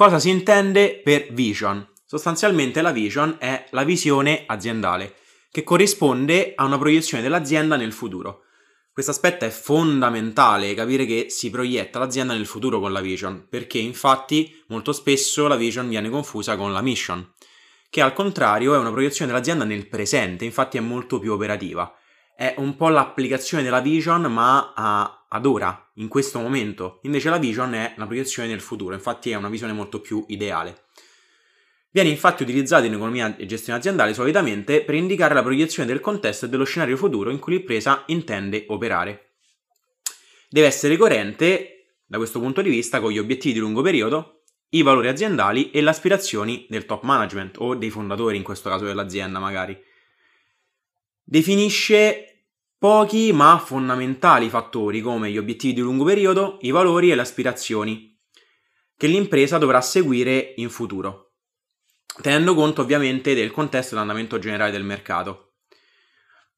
Cosa si intende per vision? Sostanzialmente la vision è la visione aziendale, che corrisponde a una proiezione dell'azienda nel futuro. Questo aspetto è fondamentale, capire che si proietta l'azienda nel futuro con la vision, perché infatti molto spesso la vision viene confusa con la mission, che al contrario è una proiezione dell'azienda nel presente, infatti è molto più operativa. È un po' l'applicazione della vision ma a, ad ora, in questo momento. Invece la vision è una proiezione nel futuro, infatti è una visione molto più ideale. Viene infatti utilizzato in economia e gestione aziendale solitamente per indicare la proiezione del contesto e dello scenario futuro in cui l'impresa intende operare. Deve essere coerente, da questo punto di vista, con gli obiettivi di lungo periodo, i valori aziendali e le aspirazioni del top management o dei fondatori, in questo caso dell'azienda magari. Definisce pochi ma fondamentali fattori come gli obiettivi di lungo periodo, i valori e le aspirazioni che l'impresa dovrà seguire in futuro tenendo conto ovviamente del contesto e dell'andamento generale del mercato.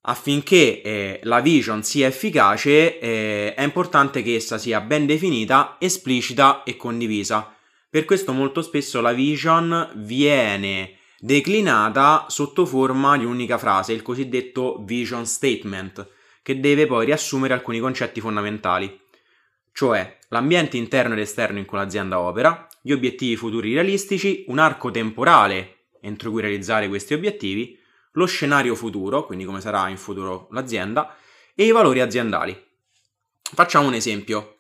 Affinché eh, la vision sia efficace eh, è importante che essa sia ben definita, esplicita e condivisa. Per questo molto spesso la vision viene declinata sotto forma di un'unica frase, il cosiddetto vision statement, che deve poi riassumere alcuni concetti fondamentali, cioè l'ambiente interno ed esterno in cui l'azienda opera, gli obiettivi futuri realistici, un arco temporale entro cui realizzare questi obiettivi, lo scenario futuro, quindi come sarà in futuro l'azienda, e i valori aziendali. Facciamo un esempio.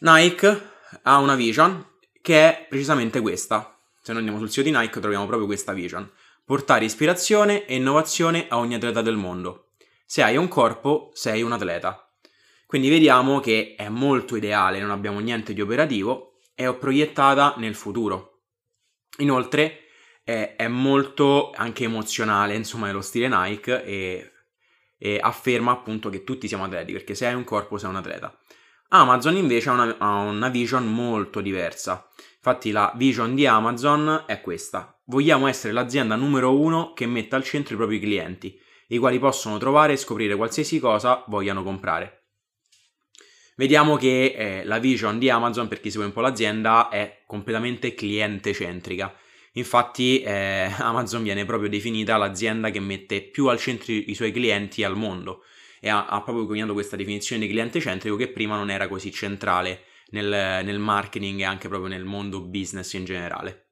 Nike ha una vision che è precisamente questa. Se noi andiamo sul sito di Nike troviamo proprio questa vision. Portare ispirazione e innovazione a ogni atleta del mondo. Se hai un corpo, sei un atleta. Quindi vediamo che è molto ideale, non abbiamo niente di operativo, è proiettata nel futuro. Inoltre è, è molto anche emozionale, insomma, nello stile Nike e, e, afferma appunto che tutti siamo atleti, perché se hai un corpo sei un atleta. Amazon invece ha una, ha una vision molto diversa. Infatti la vision di Amazon è questa. Vogliamo essere l'azienda numero uno che metta al centro i propri clienti, i quali possono trovare e scoprire qualsiasi cosa vogliano comprare. Vediamo che eh, la vision di Amazon, per chi segue un po' l'azienda, è completamente cliente centrica. Infatti eh, Amazon viene proprio definita l'azienda che mette più al centro i suoi clienti al mondo e ha, ha proprio coniato questa definizione di cliente centrico che prima non era così centrale nel, nel marketing e anche proprio nel mondo business in generale.